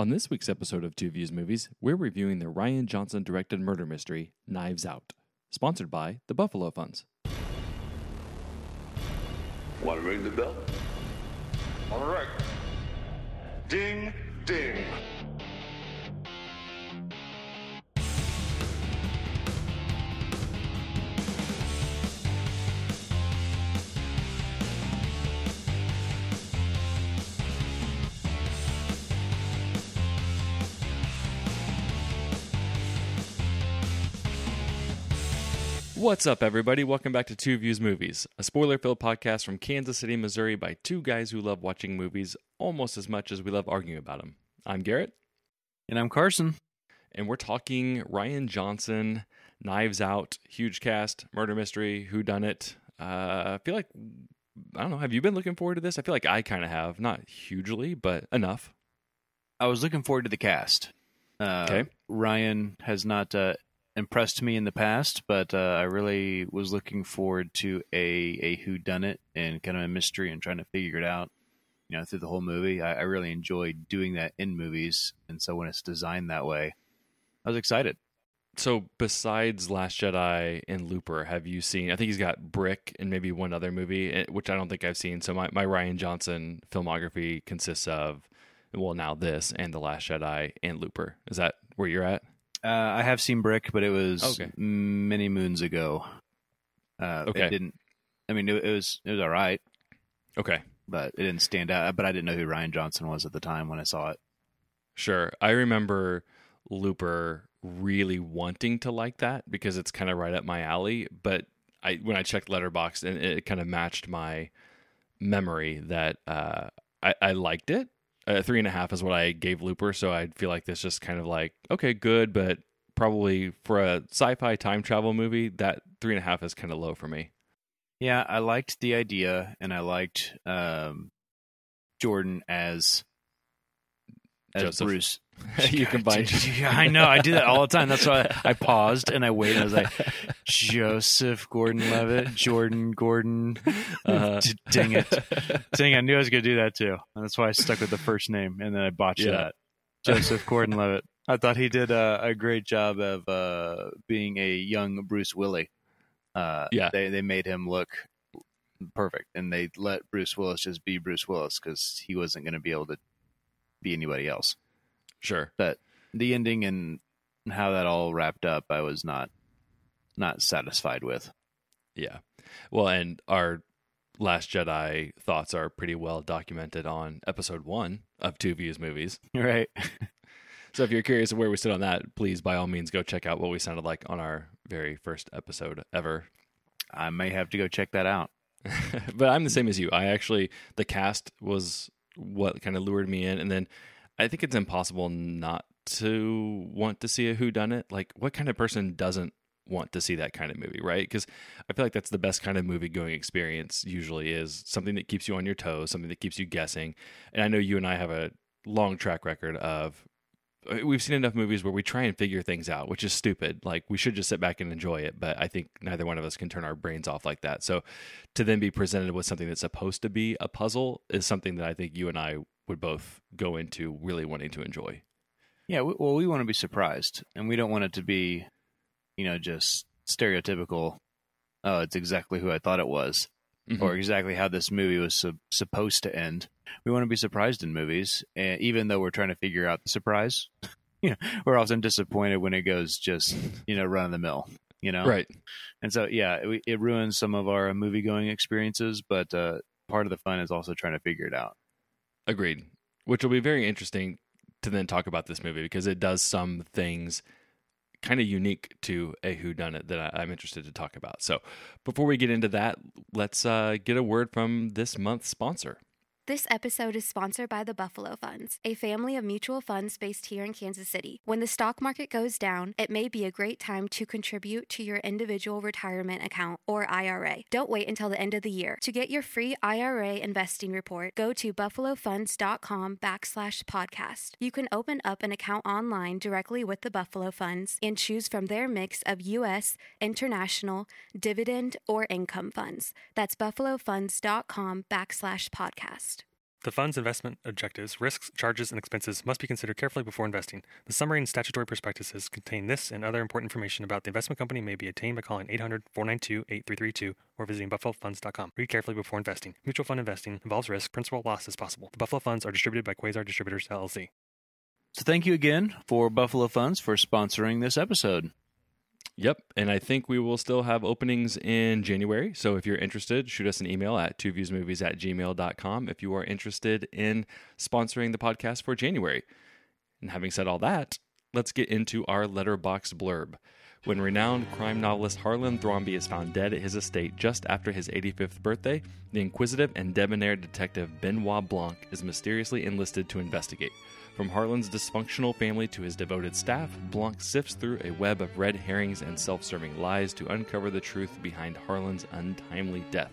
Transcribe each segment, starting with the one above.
On this week's episode of Two Views Movies, we're reviewing the Rian Johnson directed murder mystery, Knives Out, sponsored by the Buffalo Funds. Want to ring the bell? All right. Ding, ding. What's up, everybody? Welcome back to Two Views Movies, a spoiler filled podcast from Kansas City, Missouri, by two guys who love watching movies almost as much as we love arguing about them. I'm Garrett, And I'm Carson. and we're talking Rian Johnson, Knives Out, huge cast, murder mystery, who done it. Uh, I feel like I don't know. Have you been looking forward to this? I feel like I kind of have, not hugely, but enough. I was looking forward to the cast. Uh, Okay. Rian has not uh, impressed me in the past, but uh, I really was looking forward to a a who done it and kind of a mystery and trying to figure it out. You know, through the whole movie, I, I really enjoyed doing that in movies, and so when it's designed that way, I was excited. So, besides Last Jedi and Looper, have you seen? I think he's got Brick and maybe one other movie, eh, which I don't think I've seen. So, my, my Rian Johnson filmography consists of, well, now this and The Last Jedi and Looper. Is that where you're at? Uh, I have seen Brick, but it was Okay. many moons ago. Uh, Okay. It didn't. I mean, it, it was it was all right, Okay, but it didn't stand out. But I didn't know who Rian Johnson was at the time when I saw it. sure. I remember Looper really wanting to like that because it's kind of right up my alley. But I when I checked Letterboxd and it kind of matched my memory that uh, I, I liked it. Uh, three and a half is what I gave Looper, so I feel like this just kind of like okay, good, but probably for a sci-fi time travel movie, that three and a half is kind of low for me. Yeah, I liked the idea, and I liked um, Jordan as as Joseph. Bruce. you combine. I know. I do that all the time. That's why I paused and I waited. I was like, Joseph Gordon-Levitt, Jordan Gordon. D- Dang it! Dang, I knew I was going to do that too, and that's why I stuck with the first name, and then I botched Yeah. that. Joseph Gordon-Levitt. I thought he did a, a great job of uh, being a young Bruce Willis. Uh, Yeah. they they made him look perfect, and they let Bruce Willis just be Bruce Willis because he wasn't going to be able to be anybody else. Sure. But the ending and how that all wrapped up, I was not not satisfied with. Yeah. Well, and our Last Jedi thoughts are pretty well documented on episode one of Two Views Movies. Right? So if you're curious of where we sit on that, please by all means go check out what we sounded like on our very first episode ever. I may have to go check that out. but I'm the same as you. I actually the cast was what kind of lured me in, and then I think it's impossible not to want to see a Who Done It. Like, what kind of person doesn't want to see that kind of movie, right? Because I feel like that's the best kind of movie going experience. Usually, is something that keeps you on your toes, something that keeps you guessing. And I know you and I have a long track record of. Uh, We've seen enough movies where we try and figure things out, which is stupid. Like we should just sit back and enjoy it, but I think neither one of us can turn our brains off like that. So to then be presented with something that's supposed to be a puzzle is something that I think you and I would both go into really wanting to enjoy. Yeah. Well, we want to be surprised, and we don't want it to be, you know, just stereotypical. Oh, it's exactly who I thought it was, Mhm. or exactly how this movie was su- supposed to end. We want to be surprised in movies, and even though we're trying to figure out the surprise, you know, we're often disappointed when it goes just, you know, run of the mill. You know, Right. And so, yeah, it, it ruins some of our movie going experiences, but uh, part of the fun is also trying to figure it out. Agreed. Which will be very interesting to then talk about this movie because it does some things kind of unique to a whodunit that I, I'm interested to talk about. So before we get into that, let's uh, get a word from this month's sponsor. This episode is sponsored by the Buffalo Funds, a family of mutual funds based here in Kansas City. When the stock market goes down, it may be a great time to contribute to your individual retirement account or IRA. Don't wait until the end of the year. To get your free IRA investing report, go to buffalofunds.com backslash podcast. You can open up an account online directly with the Buffalo Funds and choose from their mix of U.S., international, dividend, or income funds. That's buffalofunds.com backslash podcast. The fund's investment objectives, risks, charges, and expenses must be considered carefully before investing. The summary and statutory prospectuses contain this and other important information about the investment company may be obtained by calling 800 492 8332 or visiting buffalofunds.com. Read carefully before investing. Mutual fund investing involves risk, principal loss is possible. The Buffalo Funds are distributed by Quasar Distributors LLC. So thank you again for Buffalo Funds for sponsoring this episode. Yep. And I think we will still have openings in January. So if you're interested, shoot us an email at twoviewsmovies at gmail.com if you are interested in sponsoring the podcast for January. And having said all that, let's get into our Letterboxd blurb. When renowned crime novelist Harlan Thrombey is found dead at his estate just after his 85th birthday, the inquisitive and debonair detective Benoit Blanc is mysteriously enlisted to investigate. From Harlan's dysfunctional family to his devoted staff, Blanc sifts through a web of red herrings and self serving lies to uncover the truth behind Harlan's untimely death.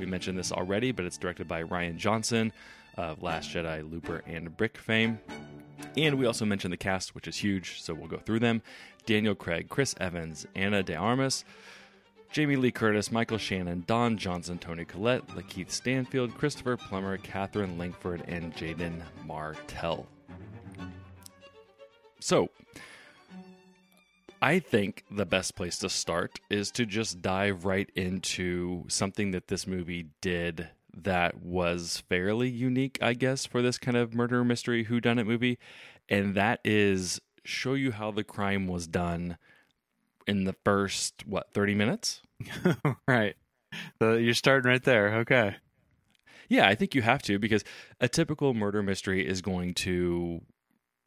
We mentioned this already, but it's directed by Rian Johnson of Last Jedi, Looper, and Brick fame. And we also mentioned the cast, which is huge, so we'll go through them. Daniel Craig, Chris Evans, Ana de Armas, Jamie Lee Curtis, Michael Shannon, Don Johnson, Toni Collette, LaKeith Stanfield, Christopher Plummer, Katherine Langford, and Jaeden Martell. So, I think the best place to start is to just dive right into something that this movie did that was fairly unique, I guess, for this kind of murder mystery whodunit movie, and that is show you how the crime was done in the first what thirty minutes. right. So you're starting right there. Okay. Yeah, I think you have to because a typical murder mystery is going to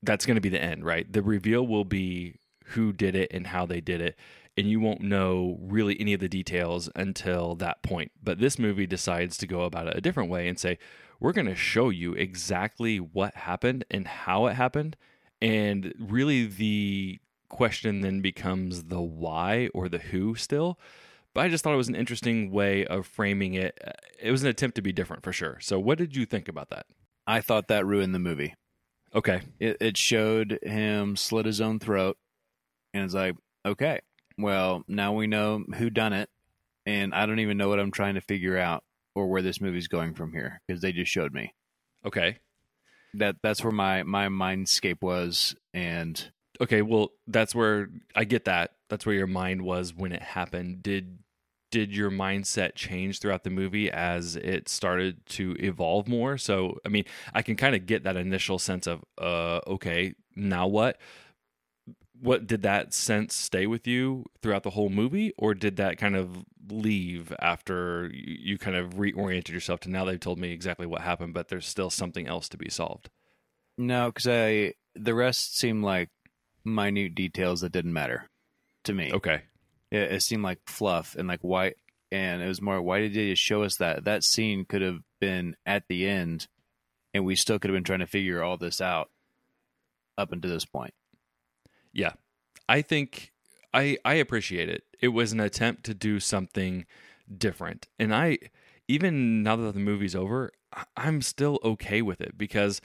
that's going to be the end, right? The reveal will be who did it and how they did it, and you won't know really any of the details until that point. But this movie decides to go about it a different way and say, we're going to show you exactly what happened and how it happened. And really, the question then becomes the why or the who still. But I just thought it was an interesting way of framing it. It was an attempt to be different for sure. So, what did you think about that? I thought that ruined the movie. Okay. It, it showed him slit his own throat, and it's like, okay, well, now we know who done it, and I don't even know what I'm trying to figure out or where this movie's going from here because they just showed me. Okay. That that's where my my mindscape was, and Okay, well, that's where I get that. That's where your mind was when it happened. Did did your mindset change throughout the movie as it started to evolve more? So, I mean, I can kind of get that initial sense of uh okay, now what? What did that sense stay with you throughout the whole movie or did that kind of leave after you, kind of reoriented yourself to now they've told me exactly what happened but there's still something else to be solved? no, because I the rest seemed like minute details that didn't matter to me. Okay. It, it seemed like fluff and like why and it was more why did they show us that that scene could have been at the end and we still could have been trying to figure all this out up until this point Yeah. I think I I appreciate it. It was an attempt to do something different. And I even now that the movie's over, I'm still okay with it because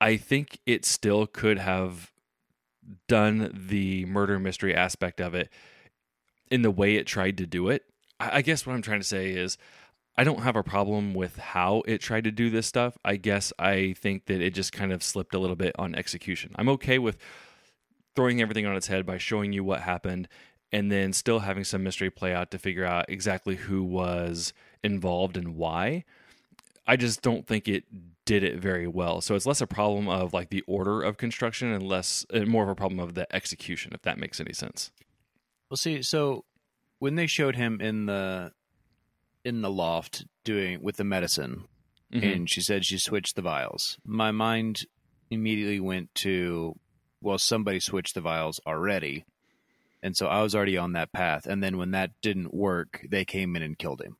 I think it still could have done the murder mystery aspect of it in the way it tried to do it. I guess what I'm trying to say is I don't have a problem with how it tried to do this stuff. I guess I think that it just kind of slipped a little bit on execution. I'm okay with throwing everything on its head by showing you what happened and then still having some mystery play out to figure out exactly who was involved and why. I just don't think it did it very well. So it's less a problem of like the order of construction and less and more of a problem of the execution if that makes any sense. Well see so when they showed him in the in the loft doing with the medicine Mhm. and she said she switched the vials my mind immediately went to well somebody switched the vials already and so i was already on that path and then when that didn't work they came in and killed him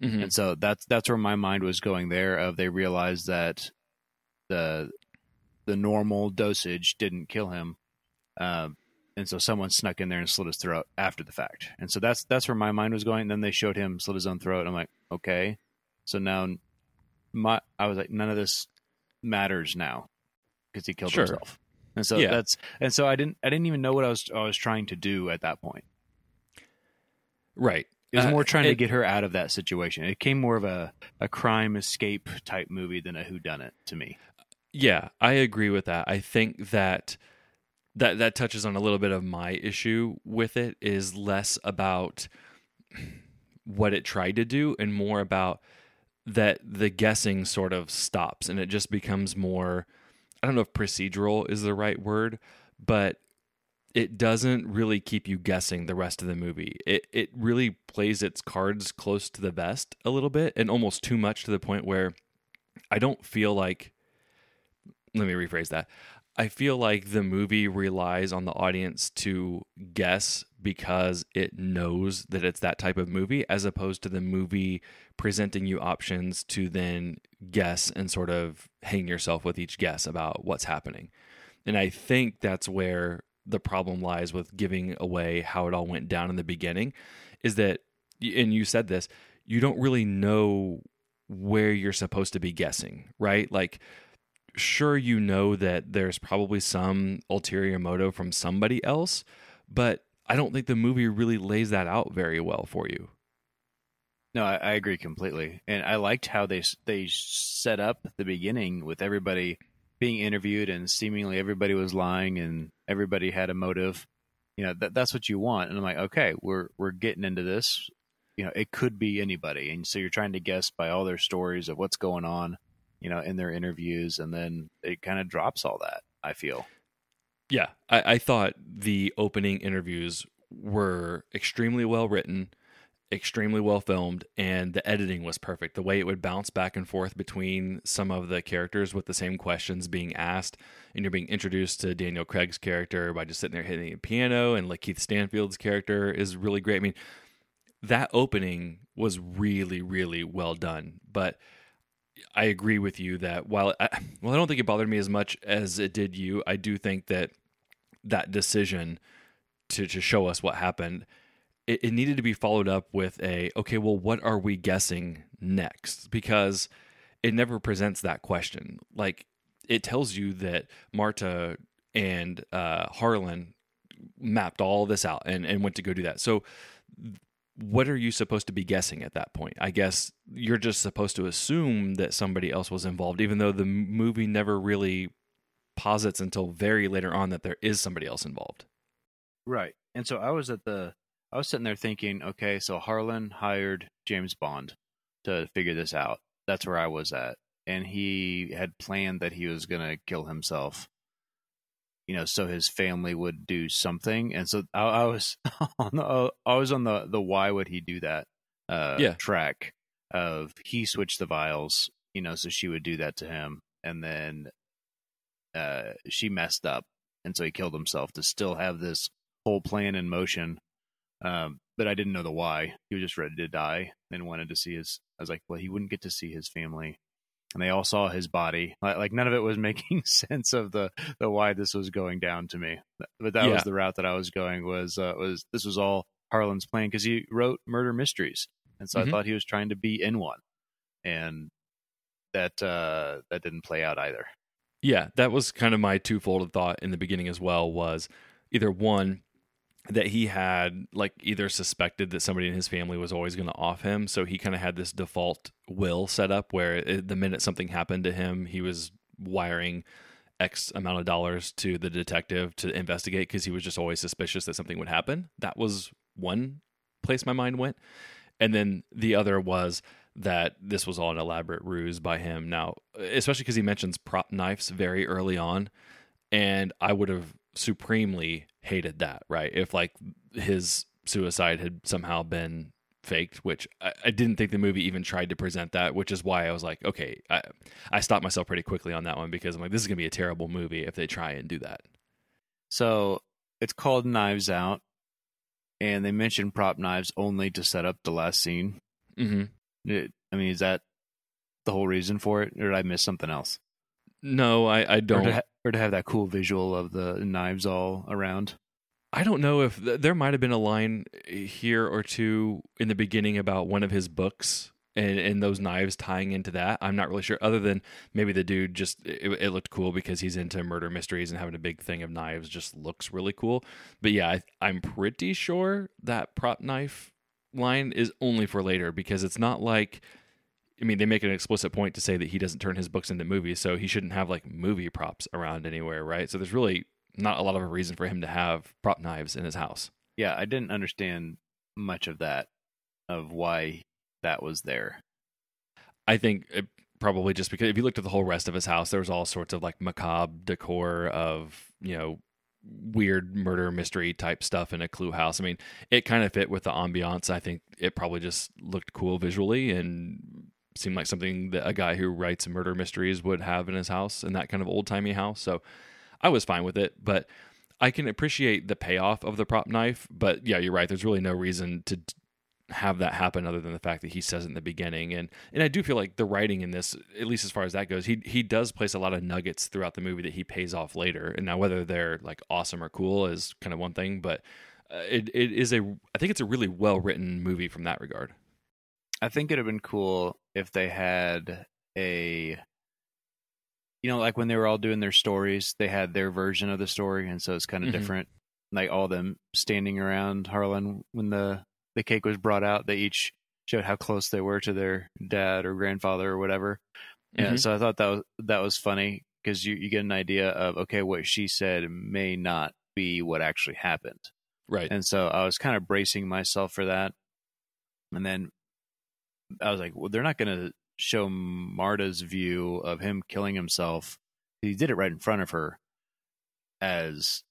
Mhm. and so that's that's where my mind was going there of they realized that the the normal dosage didn't kill him um, and so someone snuck in there and slit his throat after the fact and so that's that's where my mind was going and then they showed him slit his own throat i'm like okay so now my i was like none of this matters now because he killed Sure. himself and so Yeah. that's and so i didn't i didn't even know what i was i was trying to do at that point Right. It was Uh, more trying to get her out of that situation. It came more of a, a crime escape type movie than a whodunit to me. Yeah, I agree with that. I think that that that touches on a little bit of my issue with it is less about what it tried to do and more about that the guessing sort of stops and it just becomes more I don't know if procedural is the right word, but it doesn't really keep you guessing the rest of the movie. It it really plays its cards close to the vest a little bit and almost too much to the point where I don't feel like let me rephrase that. I feel like the movie relies on the audience to guess because it knows that it's that type of movie, as opposed to the movie presenting you options to then guess and sort of hang yourself with each guess about what's happening. And I think that's where the problem lies with giving away how it all went down in the beginning is that, and you said this, you don't really know where you're supposed to be guessing, right? Like, sure you know that there's probably some ulterior motive from somebody else, but I don't think the movie really lays that out very well for you. No, I, I agree completely, and I liked how they they set up the beginning with everybody being interviewed, and seemingly everybody was lying, and everybody had a motive. You know, that that's what you want, and I'm like, okay, we're we're getting into this. You know, it could be anybody, and so you're trying to guess by all their stories of what's going on. You know, in their interviews, and then it kind of drops all that. I feel. Yeah, I, I thought the opening interviews were extremely well written, extremely well filmed, and the editing was perfect. The way it would bounce back and forth between some of the characters with the same questions being asked, and you're being introduced to Daniel Craig's character by just sitting there hitting a piano, and like Keith Stanfield's character is really great. I mean, that opening was really, really well done, but. I agree with you that while I, well, I don't think it bothered me as much as it did you. I do think that that decision to to show us what happened, it, it needed to be followed up with a okay. Well, what are we guessing next? Because it never presents that question. Like it tells you that Marta and uh, Harlan mapped all this out and and went to go do that. So what are you supposed to be guessing at that point? I guess you're just supposed to assume that somebody else was involved, even though the movie never really posits until very later on that there is somebody else involved. Right. And so I was at the I was sitting there thinking, okay, so Harlan hired James Bond to figure this out. That's where I was at. And he had planned that he was going to kill himself. You know, so his family would do something. And so I, I was on the I was on the the why would he do that uh Yeah. track of he switched the vials, you know, so she would do that to him and then uh she messed up and so he killed himself to still have this whole plan in motion. Um, but I didn't know the why. He was just ready to die and wanted to see his. I was like, well, he wouldn't get to see his family, and they all saw his body. Like, none of it was making sense of the the why this was going down to me. But that Yeah. was the route that I was going. Was uh, was this was all Harlan's plan because he wrote murder mysteries, and so Mhm. I thought he was trying to be in one, and that uh, that didn't play out either. Yeah, that was kind of my twofold thought in the beginning as well was either one that he had like either suspected that somebody in his family was always going to off him, so he kind of had this default will set up where it, the minute something happened to him, he was wiring X amount of dollars to the detective to investigate because he was just always suspicious that something would happen. That was one place my mind went. And then the other was that this was all an elaborate ruse by him. Now, especially because he mentions prop knives very early on. And I would have supremely hated that, right? If like his suicide had somehow been faked, which I, I didn't think the movie even tried to present that, which is why I was like, okay, I, I stopped myself pretty quickly on that one because I'm like, this is going to be a terrible movie if they try and do that. So it's called Knives Out, and they mention prop knives only to set up the last scene. Mm-hmm. It, I mean, is that the whole reason for it, or did I miss something else? No, I, I don't. to, ha- or to have that cool visual of the knives all around. I don't know if th- there might have been a line here or two in the beginning about one of his books and, and those knives tying into that. I'm not really sure, other than maybe the dude just, it, it looked cool because he's into murder mysteries and having a big thing of knives just looks really cool. But yeah, I, I'm pretty sure that prop knife line is only for later because it's not like I mean, they make an explicit point to say that he doesn't turn his books into movies, so he shouldn't have like movie props around anywhere, right? So there's really not a lot of a reason for him to have prop knives in his house. Yeah, I didn't understand much of that, of why that was there. I think it, probably just because if you looked at the whole rest of his house, there was all sorts of like macabre decor of you know weird murder mystery type stuff in a clue house. I mean, it kind of fit with the ambiance. I think it probably just looked cool visually and seemed like something that a guy who writes murder mysteries would have in his house in that kind of old timey house. So I was fine with it, but I can appreciate the payoff of the prop knife. But yeah, you're right. There's really no reason to have that happen other than the fact that he says it in the beginning and and I do feel like the writing in this at least as far as that goes he he does place a lot of nuggets throughout the movie that he pays off later and now whether they're like awesome or cool is kind of one thing but uh, it it is a I think it's a really well written movie from that regard I think it'd have been cool if they had a you know like when they were all doing their stories they had their version of the story and so it's kind of Mhm. different like all them standing around Harlan when the the cake was brought out they each showed how close they were to their dad or grandfather or whatever yeah Mhm. so I thought that was that was funny because you you get an idea of okay what she said may not be what actually happened right and so I was kind of bracing myself for that. And then I was like, well, they're not going to show Marta's view of him killing himself. He did it right in front of her as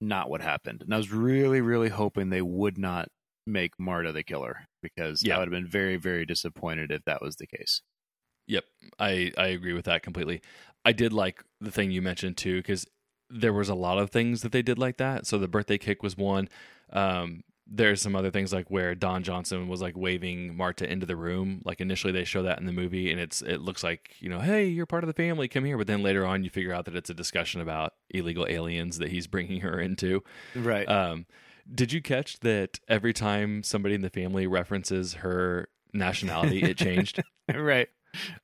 not what happened. And I was really, really hoping they would not make Marta the killer because Yeah. I would have been very, very disappointed if that was the case. Yep, I I agree with that completely. I did like the thing you mentioned too because there was a lot of things that they did like that. So the birthday cake was one. Um, there's some other things like where Don Johnson was like waving Marta into the room. Like initially they show that in the movie, and it's it looks like you know, hey, you're part of the family, come here. But then later on, you figure out that it's a discussion about illegal aliens that he's bringing her into. Right. Um, did you catch that every time somebody in the family references her nationality, it changed? right.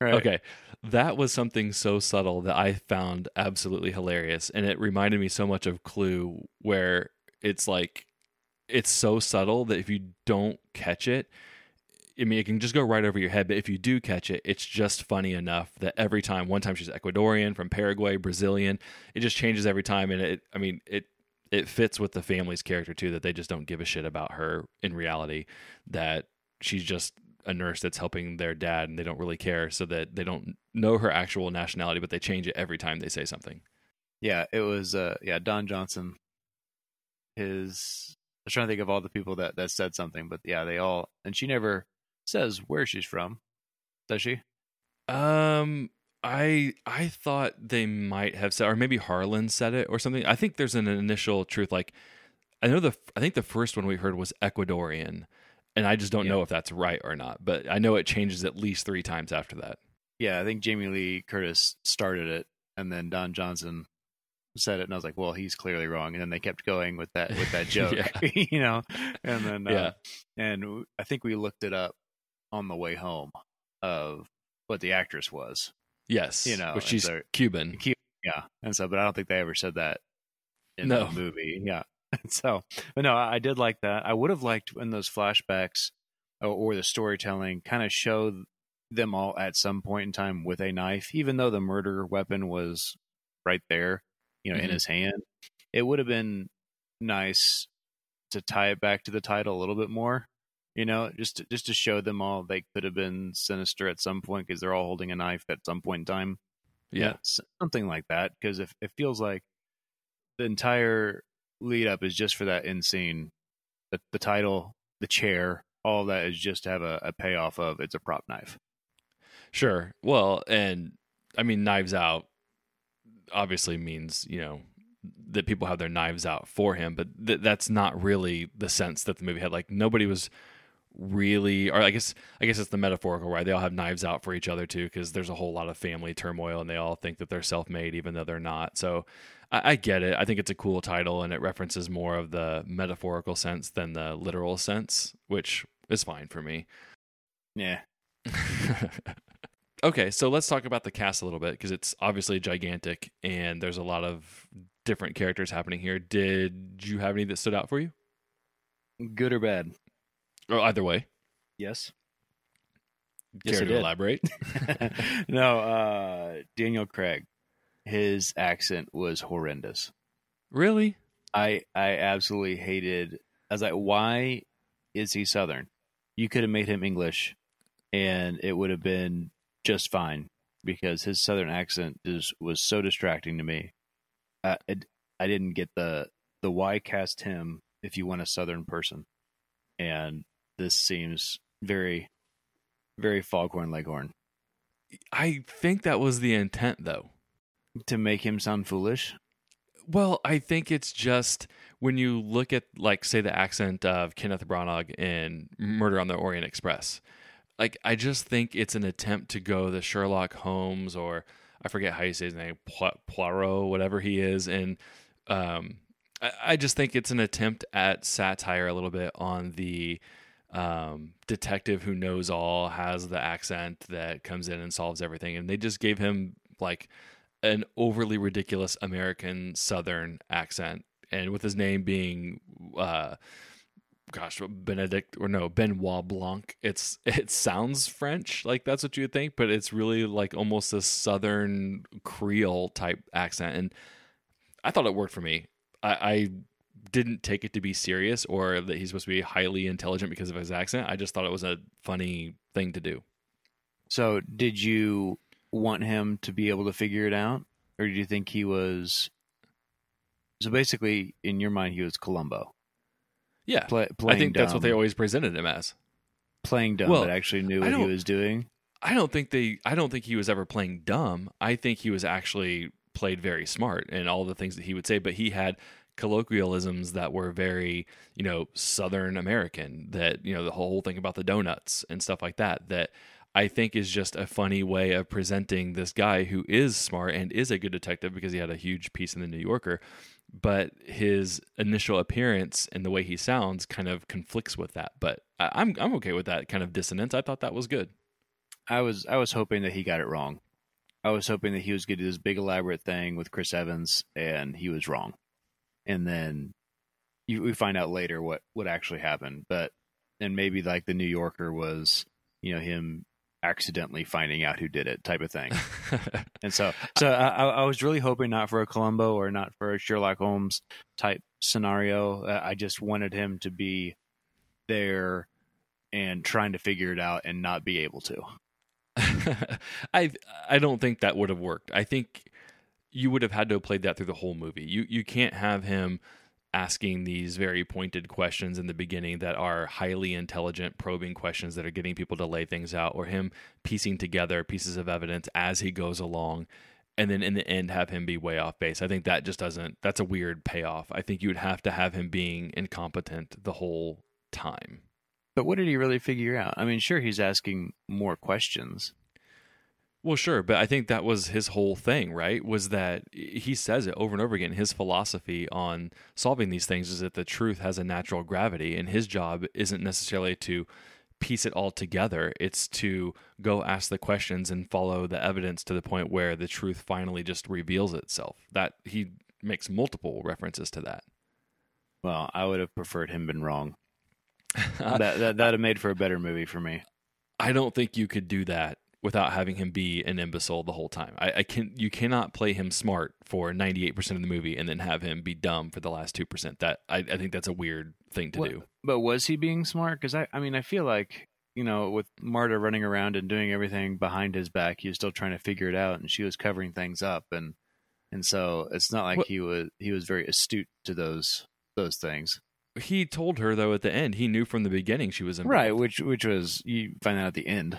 Right. Okay. That was something so subtle that I found absolutely hilarious. And it reminded me so much of Clue, where it's like, it's so subtle that if you don't catch it, I mean, it can just go right over your head. But if you do catch it, it's just funny enough that every time, one time she's Ecuadorian, from Paraguay, Brazilian, it just changes every time. And it, I mean, it, it fits with the family's character too, that they just don't give a shit about her in reality, that she's just a nurse that's helping their dad and they don't really care so that they don't know her actual nationality but they change it every time they say something Yeah, it was uh yeah, Don Johnson. His was trying to think of all the people that that said something, but yeah, they all and she never says where she's from. Does she? um i i thought they might have said or maybe harlan said it or something i think there's an initial truth like i know the i think the first one we heard was ecuadorian and i just don't Yeah. know if that's right or not but i know it changes at least three times after that Yeah, I think Jamie Lee Curtis started it and then Don Johnson said it and I was like, well, he's clearly wrong. And then they kept going with that with that joke. You know? And then uh, Yeah. and I think we looked it up on the way home of what the actress was. yes You know, she's so- cuban Yeah, and so, but I don't think they ever said that in No. the movie. Yeah, so, but no, I I did like that. I would have liked when those flashbacks or, or the storytelling kind of show them all at some point in time with a knife, even though the murder weapon was right there, you know, in Mhm. his hand. It would have been nice to tie it back to the title a little bit more. You know, just to, just to show them all they could have been sinister at some point because they're all holding a knife at some point in time yeah s- something like that because if it feels like the entire lead up is just for that end scene the, the title the chair all that is just to have a, a payoff of it's a prop knife Sure. Well, and I mean, knives out obviously means, you know, that people have their knives out for him, but th- that's not really the sense that the movie had. Like, nobody was really, or I guess, I guess it's the metaphorical, right? They all have knives out for each other too, because there's a whole lot of family turmoil and they all think that they're self made, even though they're not. So I-, I get it. I think it's a cool title and it references more of the metaphorical sense than the literal sense, which is fine for me. yeah okay, so let's talk about the cast a little bit because it's obviously gigantic and there's a lot of different characters happening here. Did you have any that stood out for you? good or bad Or either way, Yes. care Yes, to elaborate? no, uh, Daniel Craig, his accent was horrendous. really? I I absolutely hated. As I was like, why is he Southern? You could have made him English, and it would have been just fine because his Southern accent is was so distracting to me. I it, I didn't get the the why cast him if you want a Southern person, and this seems very very Foghorn Leghorn I think that was the intent, though. to make him sound foolish. Well, I think it's just when you look at, like, say, the accent of Kenneth Branagh in Murder on the Orient Express. Like, I just think it's an attempt to go the Sherlock Holmes or I forget how you say his name, Poirot, whatever he is, and um, I, I just think it's an attempt at satire a little bit on the um, detective who knows all, has the accent that comes in and solves everything, and they just gave him like an overly ridiculous American Southern accent, and with his name being, uh, gosh, Benedict or no Benoit Blanc, it's it sounds French, like that's what you would think, but it's really like almost a Southern Creole type accent, and I thought it worked for me. I, I didn't take it to be serious or that he's supposed to be highly intelligent because of his accent. I just thought it was a funny thing to do. So, did you want him to be able to figure it out, or did you think he was? So basically, in your mind, he was Columbo, Yeah, play, I think that's what they always presented him as. playing dumb, Well, but actually knew what he was doing. I don't think they. I don't think he was ever playing dumb. I think he was actually played very smart in all the things that he would say. But he had colloquialisms that were very, you know, Southern American. That you know the whole thing about the donuts and stuff like that. That I think is just a funny way of presenting this guy who is smart and is a good detective because he had a huge piece in the New Yorker. But his initial appearance and the way he sounds kind of conflicts with that. But I, I'm I'm okay with that kind of dissonance. I thought that was good. I was I was hoping that he got it wrong. I was hoping that he was going to do this big elaborate thing with Chris Evans, and he was wrong. And then you, we find out later what what actually happened. But and maybe like the New Yorker was, you know, him accidentally finding out who did it, type of thing. And so, so I, I I was really hoping not for a Columbo or not for a Sherlock Holmes type scenario. Uh, I just wanted him to be there and trying to figure it out and not be able to. I I don't think that would have worked. I think you would have had to have played that through the whole movie. You you can't have him asking these very pointed questions in the beginning that are highly intelligent probing questions that are getting people to lay things out or him piecing together pieces of evidence as he goes along and then in the end have him be way off base. I think that just doesn't that's a weird payoff. I think you would have to have him being incompetent the whole time. But what did he really figure out? I mean, sure, he's asking more questions. Well, sure, but I think that was his whole thing, right? Was that he says it over and over again. His philosophy on solving these things is that the truth has a natural gravity, and his job isn't necessarily to piece it all together. It's to go ask the questions and follow the evidence to the point where the truth finally just reveals itself. That he makes multiple references to that. Well, I would have preferred him been wrong. that that that'd have made for a better movie for me. I don't think you could do that without having him be an imbecile the whole time. I, I can you cannot play him smart for ninety eight percent of the movie and then have him be dumb for the last two percent. That I, I think that's a weird thing to What- do. But was he being smart? Because I, I mean, I feel like you know, with Marta running around and doing everything behind his back, he was still trying to figure it out, and she was covering things up, and and so it's not like What- he was he was very astute to those those things, He told her though at the end he knew from the beginning she was involved. right? Which which was you find out at the end.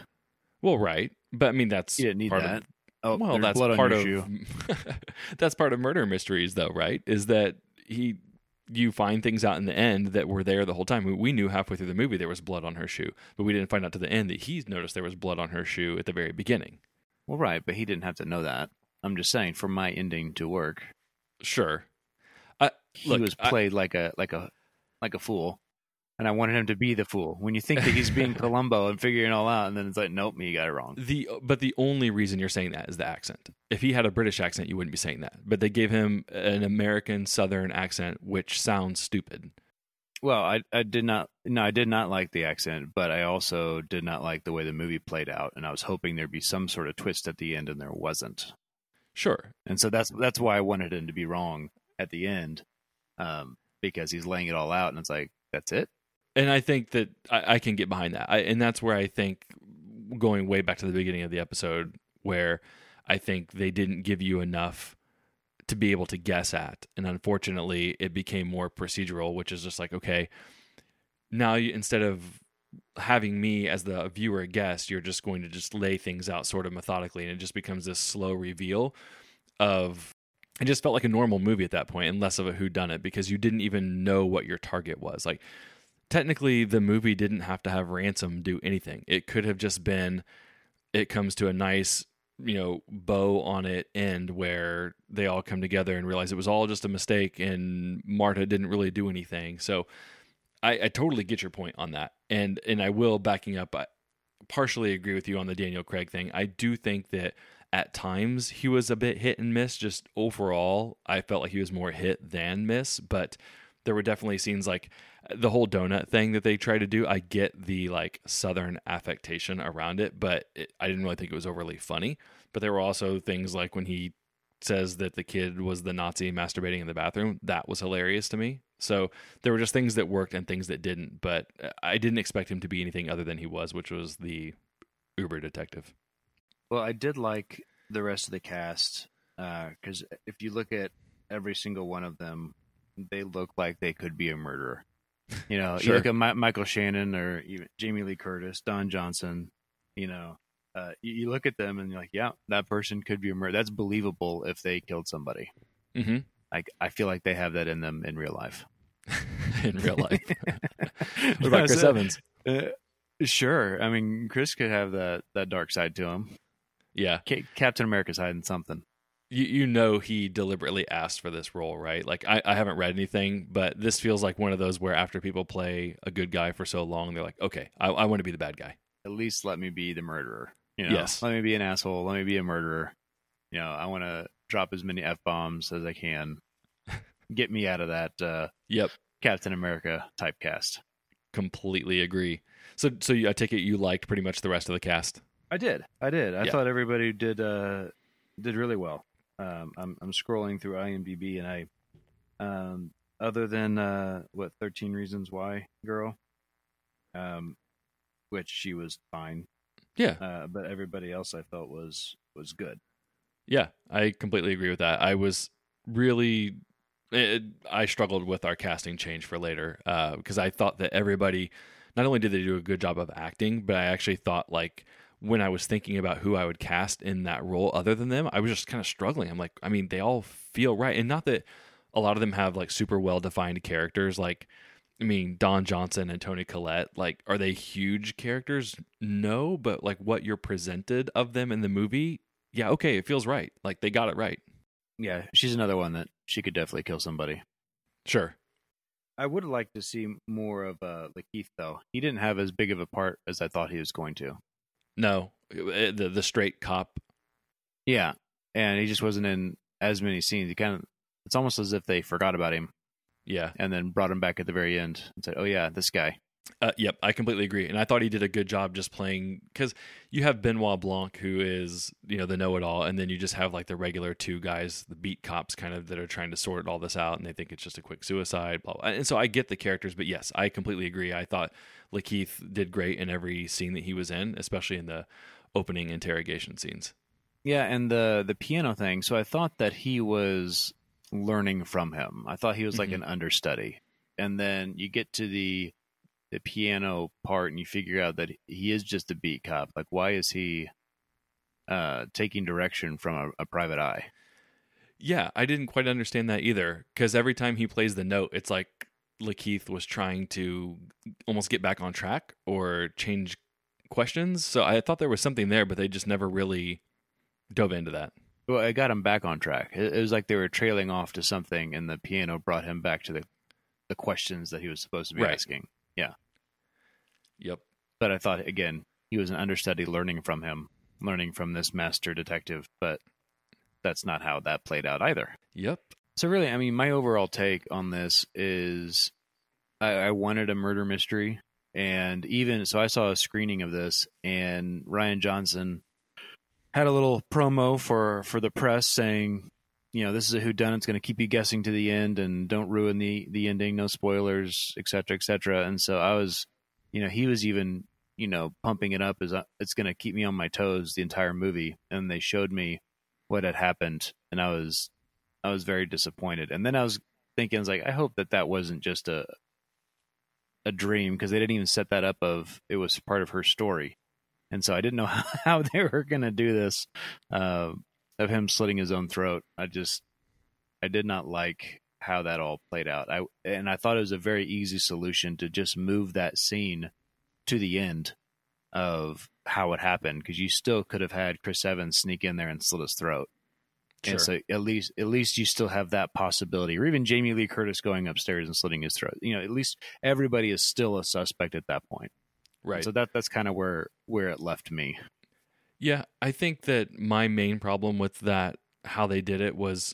Well, right, but I mean that's You didn't need part that. Of, oh, well, that's blood part on of shoe. that's part of murder mysteries, though, right? Is that he you find things out in the end that were there the whole time. We- knew halfway through the movie there was blood on her shoe, but we didn't find out to the end that he noticed there was blood on her shoe at the very beginning. Well, right, but he didn't have to know that. I'm just saying, for my ending to work, Sure, I, he look, was I- played like a like a like a fool, and I wanted him to be the fool. When you think that he's being Columbo and figuring it all out, and then it's like, nope, me, you got it wrong. The but the only reason you're saying that is the accent. If he had a British accent, you wouldn't be saying that. But they gave him an American Southern accent, which sounds stupid. Well, I I did not no, I did not like the accent, but I also did not like the way the movie played out, and I was hoping there'd be some sort of twist at the end, and there wasn't. Sure. And so that's that's why I wanted him to be wrong at the end, um, because he's laying it all out, and it's like that's it. And I think that I, I can get behind that. I, and that's where I think going way back to the beginning of the episode, where I think they didn't give you enough to be able to guess at. And unfortunately, it became more procedural, which is just like, okay, now you, instead of having me as the viewer guess, you're just going to just lay things out sort of methodically. And it just becomes this slow reveal of. It just felt like a normal movie at that point, and less of a who done it because you didn't even know what your target was. Like technically the movie didn't have to have ransom do anything. It could have just been it comes to a nice you know bow on it end where they all come together and realize it was all just a mistake and marta didn't really do anything. So i, I totally get your point on that. And and i will backing up i partially agree with you on the daniel craig thing. I do think that at times he was a bit hit and miss. Just overall i felt like he was more hit than miss but there were definitely scenes like the whole donut thing that they try to do. I get the like southern affectation around it, but it, I didn't really think it was overly funny. But there were also things like when he says that the kid was the Nazi masturbating in the bathroom. That was hilarious to me. So there were just things that worked and things that didn't. But I didn't expect him to be anything other than he was, which was the Uber detective. Well, I did like the rest of the cast because uh, if you look at every single one of them, they look like they could be a murderer. You know, Sure. you look at Mi- Michael Shannon or even Jamie Lee Curtis, Don Johnson. You know, uh, you, you look at them and you're like, yeah, that person could be a murderer. That's believable if they killed somebody. Mm-hmm. Like, I feel like they have that in them in real life. in real life. what about Chris So, Evans? uh, sure. I mean, Chris could have that that dark side to him. Yeah, Ca Captain America's hiding something. You you know he deliberately asked for this role, right? Like I, I haven't read anything, but this feels like one of those where after people play a good guy for so long, they're like, okay, I, I want to be the bad guy. At least let me be the murderer. You know, Yes. let me be an asshole. Let me be a murderer. You know, I want to drop as many f bombs as I can. Get me out of that uh, Yep, Captain America typecast. completely agree. So so you, I take it you liked pretty much the rest of the cast. I did. I did. I Yeah. thought everybody did uh, did really well. Um, I'm I'm scrolling through IMDb and I, um, other than uh, what 13 Reasons Why girl, um, which she was fine, Yeah, uh, but everybody else I felt was was good. Yeah, I completely agree with that. I was really, it, I struggled with our casting change for later because I thought that everybody, not only did they do a good job of acting, but I actually thought like when I was thinking about who I would cast in that role other than them, I was just kind of struggling. I'm like, I mean, they all feel right, and not that a lot of them have like super well defined characters, like. I mean, Don Johnson and Toni Collette, like, are they huge characters? No, but like what you're presented of them in the movie, yeah, okay, it feels right. Like they got it right. Yeah, she's another one that she could definitely kill somebody. Sure. I would like to see more of uh, LaKeith though. He didn't have as big of a part as I thought he was going to. No, uh, the the straight cop. Yeah, and he just wasn't in as many scenes. He kind of it's almost as if they forgot about him Yeah. and then brought him back at the very end and said, "Oh yeah, this guy." Uh, yep, I completely agree, and I thought he did a good job just playing because you have Benoit Blanc who is you know the know-it-all, and then you just have like the regular two guys, the beat cops, kind of that are trying to sort all this out, and they think it's just a quick suicide. Blah, blah. And so I get the characters, but yes, I completely agree. I thought LaKeith did great in every scene that he was in, especially in the opening interrogation scenes. Yeah, and the the piano thing. So I thought that he was learning from him. I thought he was like Mhm. an understudy, and then you get to the the piano part, and you figure out that he is just a beat cop. Like, why is he uh, taking direction from a, a private eye? Yeah, I didn't quite understand that either because every time he plays the note, it's like LaKeith was trying to almost get back on track or change questions. So I thought there was something there, but they just never really dove into that. Well, it got him back on track. It, was like they were trailing off to something, and the piano brought him back to the the questions that he was supposed to be Right. asking. Yeah. Yep. But I thought again, he was an understudy learning from him, learning from this master detective. But that's not how that played out either. Yep. So really, I mean, my overall take on this is I, I wanted a murder mystery, and even so, I saw a screening of this, and Rian Johnson had a little promo for for the press saying, you know, this is a whodunit. It's going to keep you guessing to the end, and don't ruin the the ending. No spoilers, et cetera, et cetera. And so I was, you know, he was even, you know, pumping it up as uh, it's going to keep me on my toes the entire movie. And they showed me what had happened, and I was, I was very disappointed. And then I was thinking, I was like, I hope that that wasn't just a a dream because they didn't even set that up of it was part of her story. And so I didn't know how they were going to do this. Uh, of him slitting his own throat. I just I did not like how that all played out. I and I thought it was a very easy solution to just move that scene to the end of how it happened because you still could have had Chris Evans sneak in there and slit his throat. Sure. And so at least at least you still have that possibility, or even Jamie Lee Curtis going upstairs and slitting his throat. You know, at least everybody is still a suspect at that point. right. So that that's kind of where where it left me. Yeah, I think that my main problem with that, how they did it, was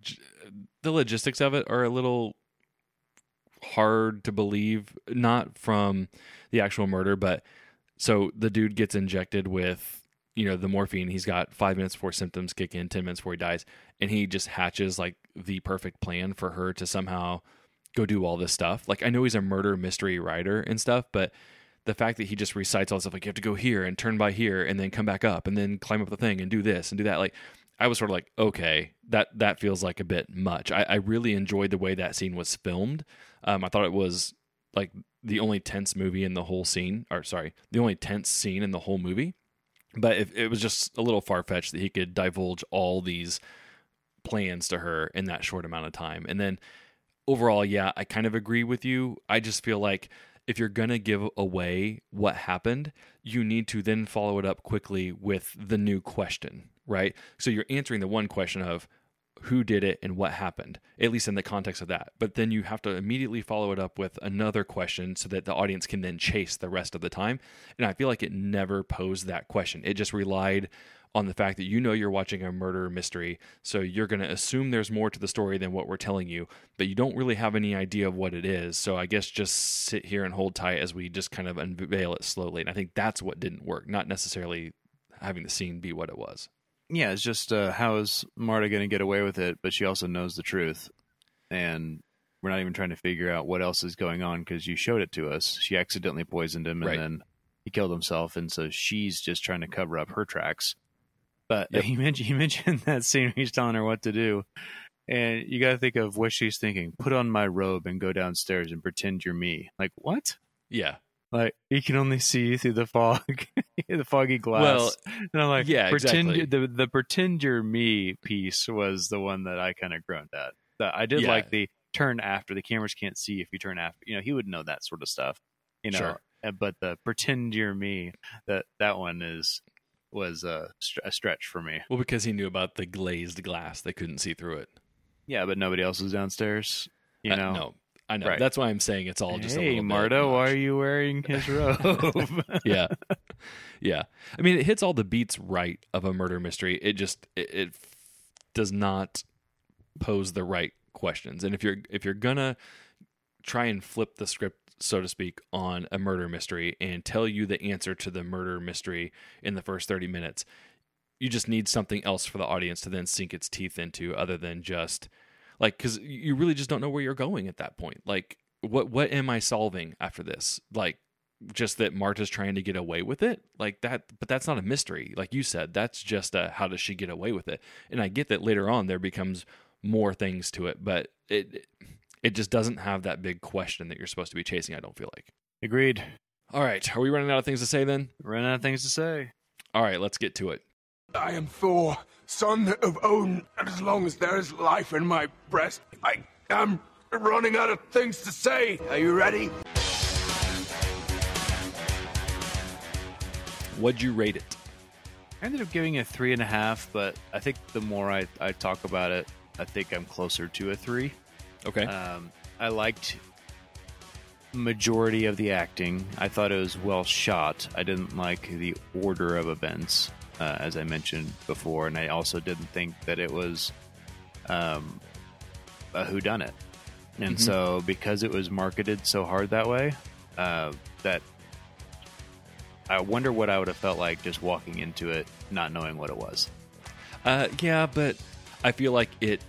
the logistics of it are a little hard to believe. Not from the actual murder, but so the dude gets injected with, you know, the morphine. He's got five minutes before symptoms kick in, 10 minutes before he dies. And he just hatches like the perfect plan for her to somehow go do all this stuff. Like, I know he's a murder mystery writer and stuff, but the fact that he just recites all this stuff like you have to go here and turn by here and then come back up and then climb up the thing and do this and do that like i was sort of like okay that that feels like a bit much i, I really enjoyed the way that scene was filmed um, i thought it was like the only tense movie in the whole scene or sorry the only tense scene in the whole movie but if, it was just a little far-fetched that he could divulge all these plans to her in that short amount of time and then overall yeah i kind of agree with you i just feel like if you're going to give away what happened, you need to then follow it up quickly with the new question, right? So you're answering the one question of who did it and what happened, at least in the context of that. But then you have to immediately follow it up with another question so that the audience can then chase the rest of the time. And I feel like it never posed that question. It just relied on the fact that you know you're watching a murder mystery, so you're going to assume there's more to the story than what we're telling you, but you don't really have any idea of what it is. So I guess just sit here and hold tight as we just kind of unveil it slowly. And I think that's what didn't work, not necessarily having the scene be what it was. Yeah, it's just uh, how is Marta going to get away with it? But she also knows the truth, and we're not even trying to figure out what else is going on because you showed it to us. She accidentally poisoned him, and Right. then he killed himself, and so she's just trying to cover up her tracks. But Yep. you mentioned you mentioned that scene where he's telling her what to do, and you got to think of what she's thinking: put on my robe and go downstairs and pretend you're me. Like what? Yeah. Like you can only see through the fog, the foggy glass. Well, and I'm like, yeah, pretend exactly. the the pretend you're me piece was the one that I kind of groaned at. That I did Yeah. like the turn after the cameras can't see if you turn after. You know, he would know that sort of stuff. You know, Sure. Uh, but the pretend you're me that that one is was a, a stretch for me. Well, because he knew about the glazed glass, they couldn't see through it. Yeah, but nobody else is downstairs. You Uh, know, no, I know. Right. That's why I'm saying it's all just a hey little bit Marta, why are you wearing his robe? yeah yeah i mean it hits all the beats right of a murder mystery it just it, it does not pose the right questions and if you're if you're gonna try and flip the script so to speak on a murder mystery and tell you the answer to the murder mystery in the first 30 minutes you just need something else for the audience to then sink its teeth into other than just like because you really just don't know where you're going at that point. Like what what am i solving after this? Like just that marta's trying to get away with it? Like that but that's not a mystery. Like you said that's just a how does she get away with it? And i get that later on there becomes more things to it but it it just doesn't have that big question that you're supposed to be chasing i don't feel like. Agreed. all right are we running out of things to say then? Running out of things to say. all right let's get to it I am Thor, son of Odin, and as long as there is life in my breast, I am running out of things to say. Are you ready? what'd you rate it I ended up giving it a three and a half, but I think the more I, I talk about it, I think I'm closer to a three. okay Um, I liked majority of the acting. I thought it was well shot. I didn't like the order of events, uh, as I mentioned before, and I also didn't think that it was um, a whodunit. and Mhm. so because it was marketed so hard that way, uh, that I wonder what I would have felt like just walking into it not knowing what it was. Uh, yeah, but I feel like it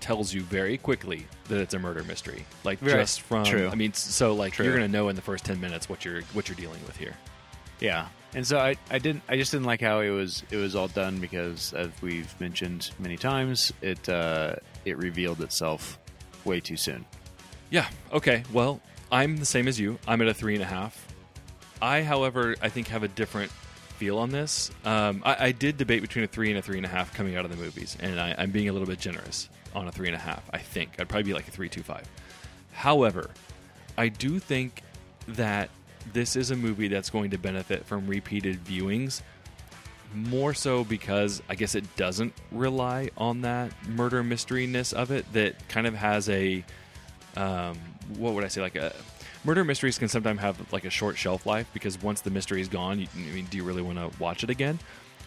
tells you very quickly that it's a murder mystery. Like Right. just from, True. I mean, so like True. you're gonna know in the first ten minutes what you're what you're dealing with here. Yeah, and so I, I didn't I just didn't like how it was it was all done because as we've mentioned many times, it uh, it revealed itself way too soon. Yeah. Okay. Well, I'm the same as you. I'm at a three and a half. I, however, I think have a different feel on this. Um, I, I did debate between a three and a three and a half coming out of the movies, and I, I'm being a little bit generous on a three and a half. I think I'd probably be like a three two five. However, I do think that this is a movie that's going to benefit from repeated viewings more so because I guess it doesn't rely on that murder mysteryness of it that kind of has a um, what would I say like a murder mysteries can sometimes have like a short shelf life because once the mystery is gone, you, I mean, do you really want to watch it again?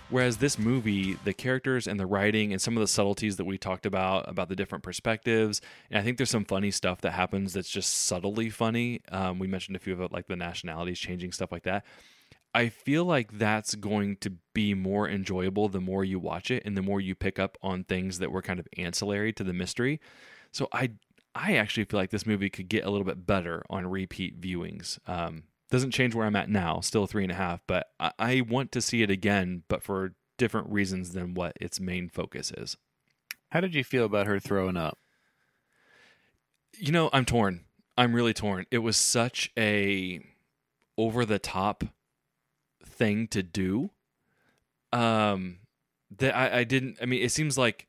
Whereas this movie, the characters and the writing and some of the subtleties that we talked about about the different perspectives, and I think there's some funny stuff that happens that's just subtly funny. Um, we mentioned a few of it, like the nationalities changing stuff like that. I feel like that's going to be more enjoyable the more you watch it and the more you pick up on things that were kind of ancillary to the mystery. So I I actually feel like this movie could get a little bit better on repeat viewings. Um, doesn't change where I'm at now, still three and a half, but I, I want to see it again, but for different reasons than what its main focus is. How did you feel about her throwing up? You know, I'm torn. I'm really torn. It was such a over the top thing to do. Um that I, I didn't I mean it seems like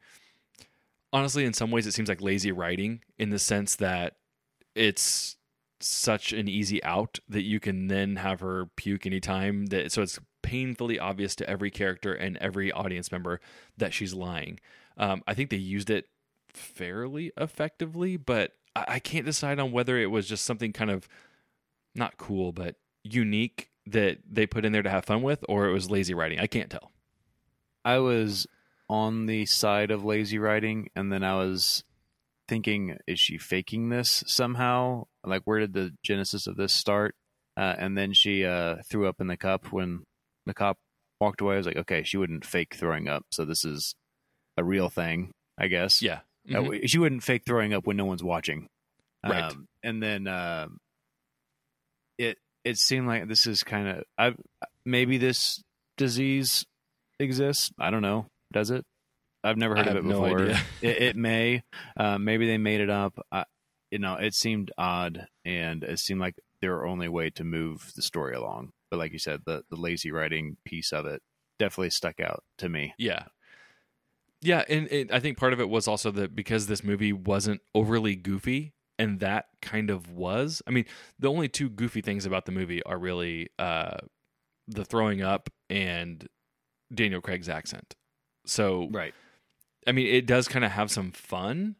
honestly in some ways it seems like lazy writing in the sense that it's such an easy out that you can then have her puke anytime that so it's painfully obvious to every character and every audience member that she's lying. Um, I think they used it fairly effectively, but I, I can't decide on whether it was just something kind of not cool but unique that they put in there to have fun with, or it was lazy writing. I can't tell. I was on the side of lazy writing, and then I was thinking, is she faking this somehow? Like, where did the genesis of this start? Uh, and then she uh, threw up in the cup when the cop walked away. I was like, okay, she wouldn't fake throwing up, so this is a real thing, I guess. Yeah. Uh, Mhm. she wouldn't fake throwing up when no one's watching. Right. Um, and then um it it seemed like this is kind of I maybe this disease exists. I don't know. Does it? I've never heard I of it before. idea. it, it may. Uh, maybe they made it up. I, you know, it seemed odd, and it seemed like their only way to move the story along. But like you said, the the lazy writing piece of it definitely stuck out to me. Yeah. Yeah, and it, I think part of it was also that because this movie wasn't overly goofy, and that kind of was. I mean, the only two goofy things about the movie are really uh, the throwing up and Daniel Craig's accent. So, Right. I mean, it does kind of have some fun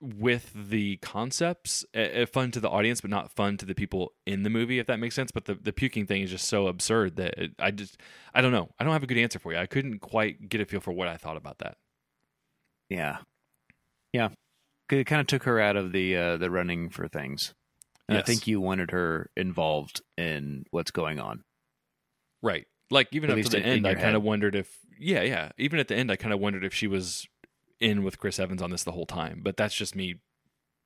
with the concepts, uh, fun to the audience, but not fun to the people in the movie, if that makes sense. But the, the puking thing is just so absurd that it, I just, I don't know. I don't have a good answer for you. I couldn't quite get a feel for what I thought about that. Yeah, yeah. It kind of took her out of the uh, the running for things. And I think you wanted her involved in what's going on. Right. Like even At up to the in- end, in I kind of wondered if, yeah, yeah. Even at the end, I kind of wondered if she was in with Chris Evans on this the whole time. But that's just me,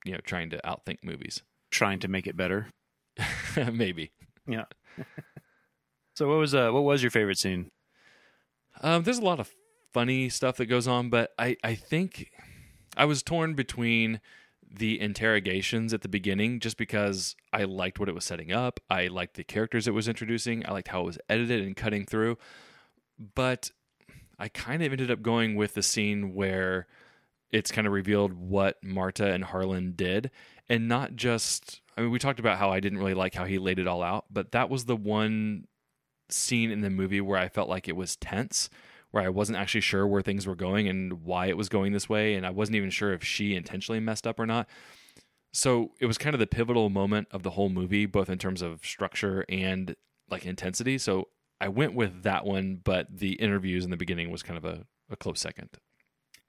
you know, trying to outthink movies. Trying to make it better. Maybe. Yeah. so what was uh what was your favorite scene? Um, there's a lot of funny stuff that goes on, but I, I think I was torn between the interrogations at the beginning just because I liked what it was setting up. I liked the characters it was introducing. I liked how it was edited and cutting through. But I kind of ended up going with the scene where it's kind of revealed what Marta and Harlan did. And not just, I mean, we talked about how I didn't really like how he laid it all out, but that was the one scene in the movie where I felt like it was tense, where I wasn't actually sure where things were going and why it was going this way, and I wasn't even sure if she intentionally messed up or not. So it was kind of the pivotal moment of the whole movie, both in terms of structure and like intensity. So I went with that one, but the interviews in the beginning was kind of a, a close second.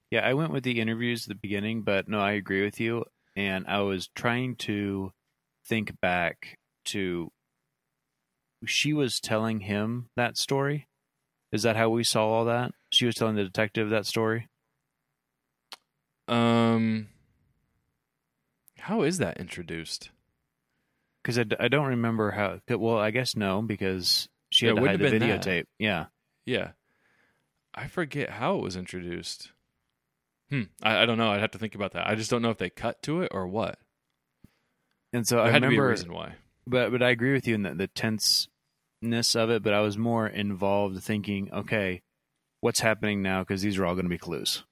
Yeah, I went with the interviews at the beginning, but no, I agree with you. and I was trying to think back to she was telling him that story. Is that how we saw all that? She was telling the detective that story. Um, how is that introduced? Because I, d- I don't remember how. Well, I guess no, because she had it to hide the been that. videotape. Yeah. Yeah, I forget how it was introduced. Hmm, I, I don't know. I'd have to think about that. I just don't know if they cut to it or what. And so There I had to be a remember, reason why. but but I agree with you in that the, the tenseness of it. But I was more involved thinking, okay, what's happening now? Because these are all going to be clues.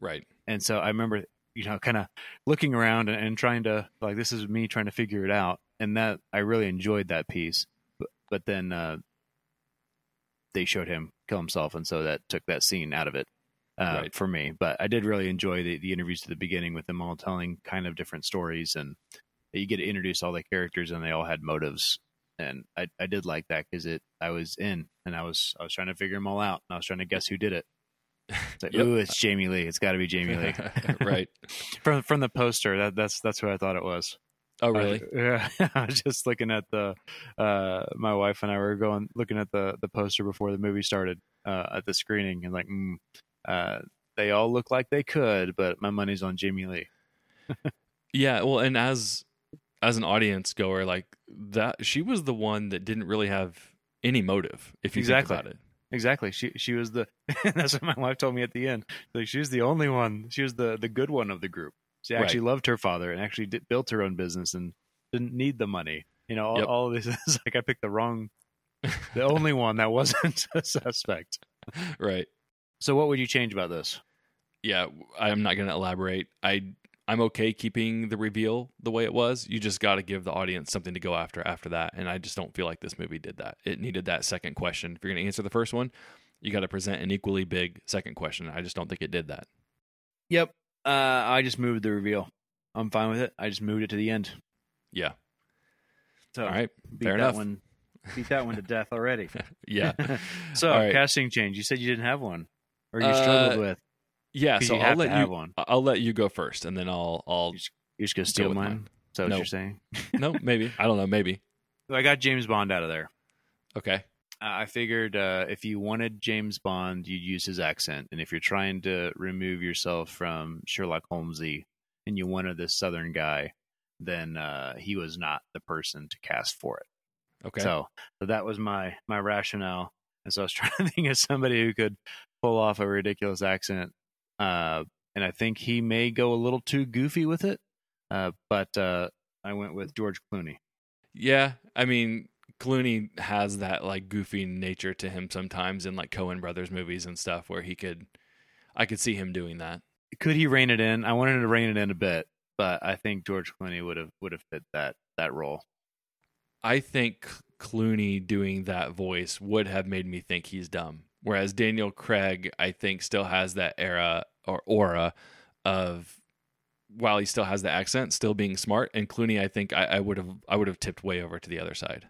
Right. And so I remember, you know, kind of looking around and, and trying to like this is me trying to figure it out, and that I really enjoyed that piece. But, but then uh, they showed him kill himself, and so that took that scene out of it uh, Right. for me. But I did really enjoy the, the interviews at the beginning with them all telling kind of different stories, and you get to introduce all the characters, and they all had motives. And I, I did like that because it I was in and I was I was trying to figure them all out and I was trying to guess who did it. It's like, Yep. ooh, it's Jamie Lee. It's got to be Jamie Lee right. from from the poster. That that's that's who I thought it was. Oh, really? I, yeah, I was just looking at the. Uh, my wife and I were going looking at the the poster before the movie started uh, at the screening, and like, mm, uh, they all look like they could, but my money's on Jamie Lee. Yeah, well, and as as an audience goer, like that, she was the one that didn't really have any motive. If you Exactly. think about it, Exactly. She she was the. that's what my wife told me at the end. Like she was the only one. She was the the good one of the group. She actually loved her father and actually did, built her own business and didn't need the money. You know, all, Yep. all of this is like I picked the wrong, the only one that wasn't a suspect. right? So, what would you change about this? Yeah, I'm not going to elaborate. I I'm okay keeping the reveal the way it was. You just got to give the audience something to go after after that, and I just don't feel like this movie did that. It needed that second question. If you're going to answer the first one, you got to present an equally big second question. I just don't think it did that. Yep. Uh, I just moved the reveal. I'm fine with it. I just moved it to the end. Yeah. So All right. beat Fair that enough. one. Beat that one to death already. Yeah. so right. casting change. You said you didn't have one, or you Uh, struggled with. Yeah. So I'll let you. one. I'll let you go first, and then I'll I'll. You're just gonna go steal with mine. mine. Is that what No. you're saying? no, maybe I don't know. Maybe. So I got James Bond out of there. Okay. Uh, I figured uh, if you wanted James Bond, you'd use his accent, and if you're trying to remove yourself from Sherlock Holmesy and you wanted this Southern guy, then uh, he was not the person to cast for it. Okay. So, so that was my my rationale, and so I was trying to think of somebody who could pull off a ridiculous accent, uh, and I think he may go a little too goofy with it, uh, but uh, I went with George Clooney. Yeah, I mean, Clooney has that like goofy nature to him sometimes in like Coen Brothers movies and stuff where he could I could see him doing that. Could he rein it in? I wanted to rein it in a bit, but I think George Clooney would have would have fit that that role. I think Clooney doing that voice would have made me think he's dumb. Whereas Daniel Craig, I think, still has that era or aura of while he still has the accent, still being smart. And Clooney, I think I, I would have I would have tipped way over to the other side.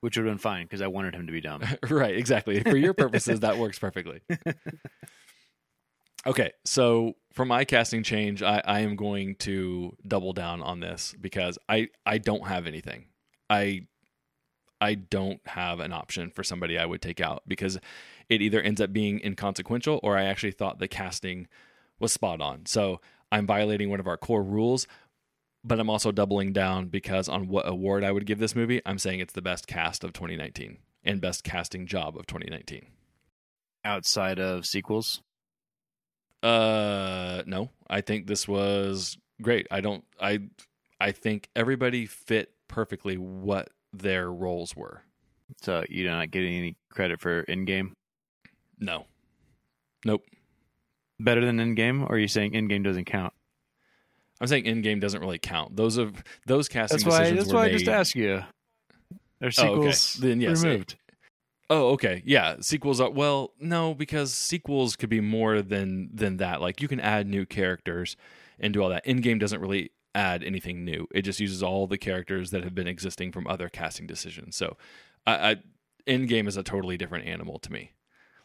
Which would have been fine because I wanted him to be dumb. right, exactly. For your purposes, that works perfectly. Okay, so for my casting change, I, I am going to double down on this because I, I don't have anything. I I don't have an option for somebody I would take out because it either ends up being inconsequential or I actually thought the casting was spot on. So I'm violating one of our core rules, but I'm also doubling down because on what award I would give this movie, I'm saying it's the best cast of 2019 and best casting job of 2019. Outside of sequels, Uh, no, I think this was great. I don't. I I think everybody fit perfectly what their roles were. so you're not getting any credit for Endgame. No, nope. Better than Endgame, or are you saying Endgame doesn't count? I'm saying Endgame doesn't really count. Those of those casting That's why. decisions That's were why made. I just asked you. Are Oh, okay. sequels Then yes, it- removed? Oh, okay. Yeah, sequels are well, no, because sequels could be more than than that. Like you can add new characters and do all that. Endgame doesn't really add anything new. It just uses all the characters that have been existing from other casting decisions. So, I, I Endgame is a totally different animal to me.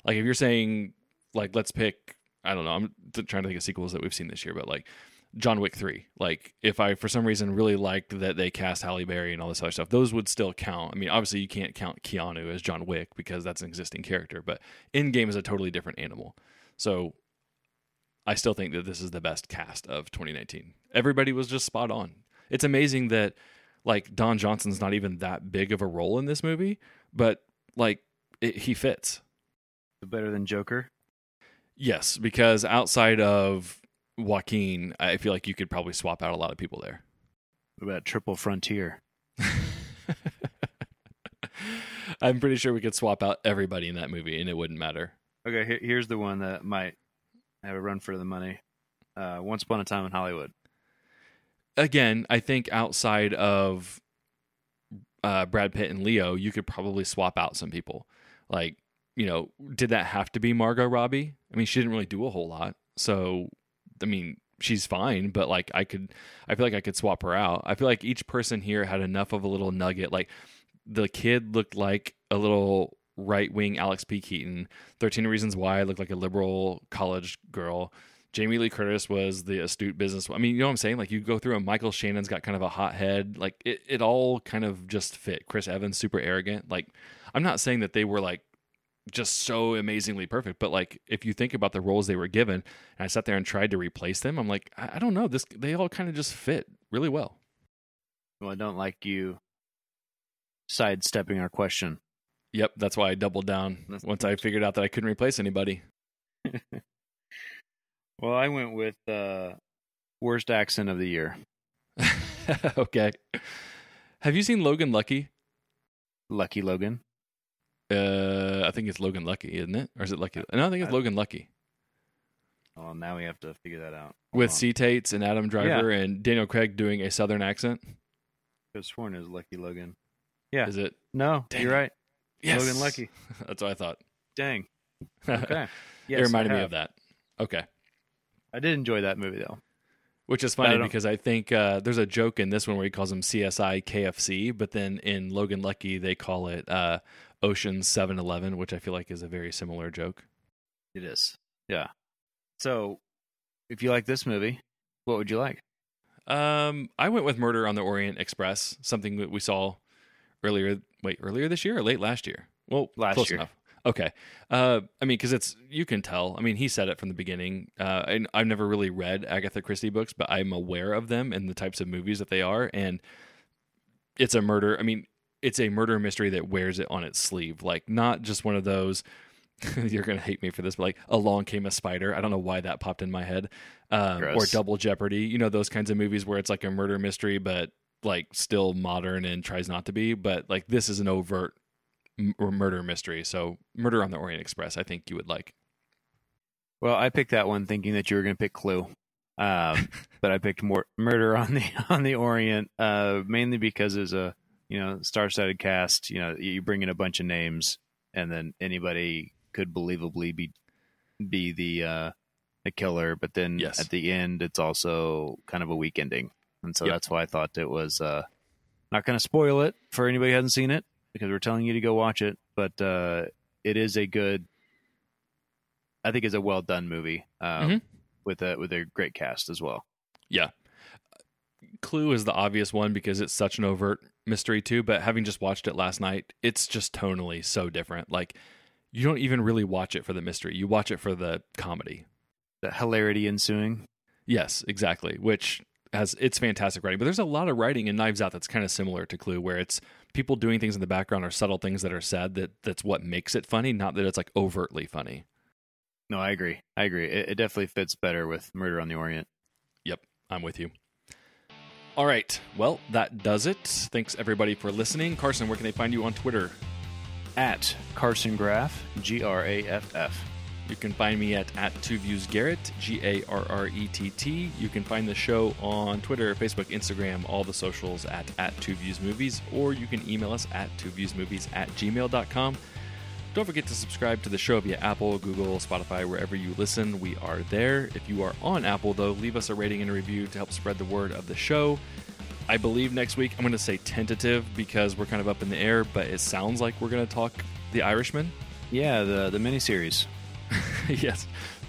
Like if you're saying like let's pick, I don't know, I'm trying to think of sequels that we've seen this year, but like John Wick 3. Like, if I, for some reason, really liked that they cast Halle Berry and all this other stuff, those would still count. I mean, obviously, you can't count Keanu as John Wick because that's an existing character, but Endgame is a totally different animal. So, I still think that this is the best cast of 2019. Everybody was just spot on. It's amazing that, like, Don Johnson's not even that big of a role in this movie, but, like, it, he fits. Better than Joker. Yes, because outside of Joaquin, I feel like you could probably swap out a lot of people there. What about Triple Frontier? I'm pretty sure we could swap out everybody in that movie and it wouldn't matter. Okay, here's the one that might have a run for the money. Uh, Once Upon a Time in Hollywood. Again, I think outside of uh, Brad Pitt and Leo, you could probably swap out some people. Like, you know, did that have to be Margot Robbie? I mean, she didn't really do a whole lot. So, I mean, she's fine, but like I could I feel like I could swap her out. I feel like each person here had enough of a little nugget. Like the kid looked like a little right wing Alex P. Keaton. Thirteen Reasons Why looked like a liberal college girl. Jamie Lee Curtis was the astute business. I mean, you know what I'm saying? Like you go through and Michael Shannon's got kind of a hot head. Like it, it all kind of just fit. Chris Evans super arrogant. Like I'm not saying that they were like just so amazingly perfect. But like, if you think about the roles they were given, and I sat there and tried to replace them, I'm like, I, I don't know. This they all kind of just fit really well. Well, I don't like you sidestepping our question. Yep, that's why I doubled down That's- once I figured out that I couldn't replace anybody. Well, I went with uh, worst accent of the year. okay. Have you seen Logan Lucky? Lucky Logan. Uh, I think it's Logan Lucky, isn't it? Or is it Lucky? No, I think it's I- Logan Lucky Oh, now we have to figure that out. with Hold on. C. Tates and Adam Driver and Daniel Craig doing a Southern accent. Have sworn was Lucky Logan. Yeah. Is it? No, Dang you're right. Yes. Logan Lucky. That's what I thought. Dang. Okay. it reminded me of that. Okay. I did enjoy that movie though. Which is funny don't- because I think uh, there's a joke in this one where he calls him CSI KFC, but then in Logan Lucky they call it uh, Ocean 7-Eleven, which I feel like is a very similar joke. It is. Yeah. So, if you like this movie, what would you like? Um, I went with Murder on the Orient Express, something that we saw earlier. Wait, earlier this year or late last year? Well, Last close year. enough. Okay. Uh, I mean, because it's you can tell. I mean, he said it from the beginning. Uh, and I've never really read Agatha Christie books, but I'm aware of them and the types of movies that they are. And it's a murder. I mean, it's a murder mystery that wears it on its sleeve. Like not just one of those. you're gonna hate me for this, but like along came a spider. I don't know why that popped in my head. Um, or Double Jeopardy. You know those kinds of movies where it's like a murder mystery, but like still modern and tries not to be. But like this is an overt m- or murder mystery. So Murder on the Orient Express, I think you would like. Well, I picked that one thinking that you were going to pick Clue, um, but I picked more Murder on the on the Orient, uh, mainly because it's a you know star-studded cast. You know, you bring in a bunch of names, and then anybody could believably be be the uh, the killer. But then Yes. at the end, it's also kind of a weak ending, and so Yep. that's why I thought it was uh, not going to spoil it for anybody who hasn't seen it because we're telling you to go watch it. But uh, it is a good I think it's a well done movie um, Mhm. with a with a great cast as well. Yeah. Clue is the obvious one because it's such an overt mystery too, but having just watched it last night, it's just tonally so different. Like you don't even really watch it for the mystery. You watch it for the comedy. The hilarity ensuing. Yes, exactly. Which has it's fantastic writing, but there's a lot of writing in Knives Out that's kind of similar to Clue, where it's people doing things in the background or subtle things that are said that that's what makes it funny, not that it's like overtly funny. No, I agree. I agree. It, it definitely fits better with Murder on the Orient. Yep, I'm with you. All right, well that does it. Thanks everybody for listening. Carson, where can they find you on Twitter? At Carson Graff, G R A F F. You can find me at, at Two Views Garrett, G A R R E T T. You can find the show on Twitter, Facebook, Instagram, all the socials at, at Two Views Movies, or you can email us at Two Views Movies at gmail.com. Don't forget to subscribe to the show via Apple, Google, Spotify, wherever you listen. We are there. If you are on Apple, though, leave us a rating and a review to help spread the word of the show. I believe next week, I'm going to say tentative because we're kind of up in the air, but it sounds like we're going to talk The Irishman. Yeah, the the miniseries. yes.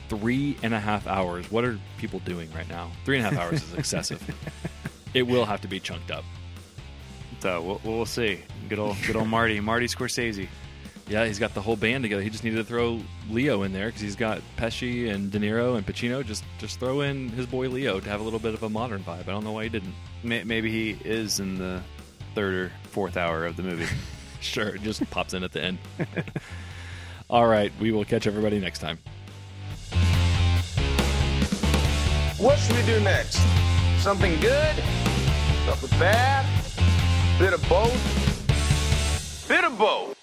three and a half hours. What are people doing right now? Three and a half hours is excessive. it will have to be chunked up. So we'll, we'll see. Good old, good old Marty, Marty Scorsese. Yeah, he's got the whole band together. He just needed to throw Leo in there because he's got Pesci and De Niro and Pacino. Just just throw in his boy Leo to have a little bit of a modern vibe. I don't know why he didn't. Maybe he is in the third or fourth hour of the movie. Sure, just pops in at the end. All right, we will catch everybody next time. What should we do next? Something good? Something bad? Bit of both? Bit of both.